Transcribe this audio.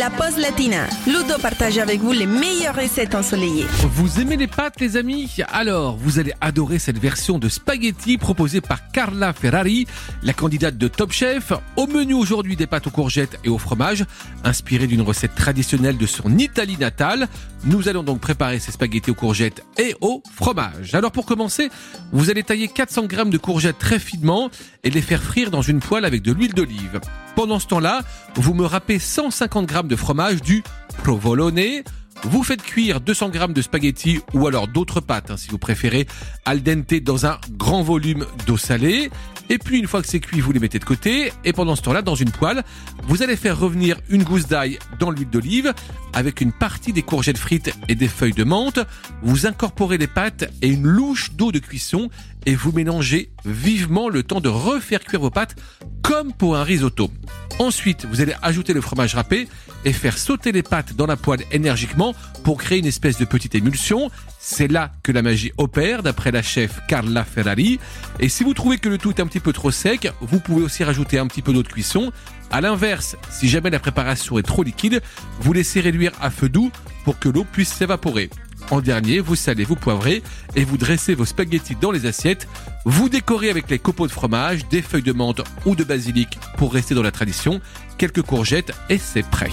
La pause latina. Ludo partage avec vous les meilleures recettes ensoleillées. Vous aimez les pâtes, les amis Alors, vous allez adorer cette version de spaghetti proposée par Carla Ferrari, la candidate de Top Chef. Au menu aujourd'hui, des pâtes aux courgettes et au fromage, inspirées d'une recette traditionnelle de son Italie natale. Nous allons donc préparer ces spaghettis aux courgettes et au fromage. Alors, pour commencer, vous allez tailler 400 g de courgettes très finement et les faire frire dans une poêle avec de l'huile d'olive. Pendant ce temps-là, vous me râpez 150 g de fromage du provolone. Vous faites cuire 200 g de spaghettis ou alors d'autres pâtes, hein, si vous préférez, al dente dans un grand volume d'eau salée. Et puis une fois que c'est cuit, vous les mettez de côté. Et pendant ce temps-là, dans une poêle, vous allez faire revenir une gousse d'ail dans l'huile d'olive avec une partie des courgettes frites et des feuilles de menthe. Vous incorporez les pâtes et une louche d'eau de cuisson et vous mélangez vivement le temps de refaire cuire vos pâtes comme pour un risotto. Ensuite, vous allez ajouter le fromage râpé et faire sauter les pâtes dans la poêle énergiquement pour créer une espèce de petite émulsion. C'est là que la magie opère, d'après la chef Carla Ferrari. Et si vous trouvez que le tout est un petit peu trop sec, vous pouvez aussi rajouter un petit peu d'eau de cuisson. À l'inverse, si jamais la préparation est trop liquide, vous laissez réduire à feu doux pour que l'eau puisse s'évaporer. En dernier, vous salez, vous poivrez et vous dressez vos spaghettis dans les assiettes. Vous décorez avec les copeaux de fromage, des feuilles de menthe ou de basilic pour rester dans la tradition, quelques courgettes et c'est prêt.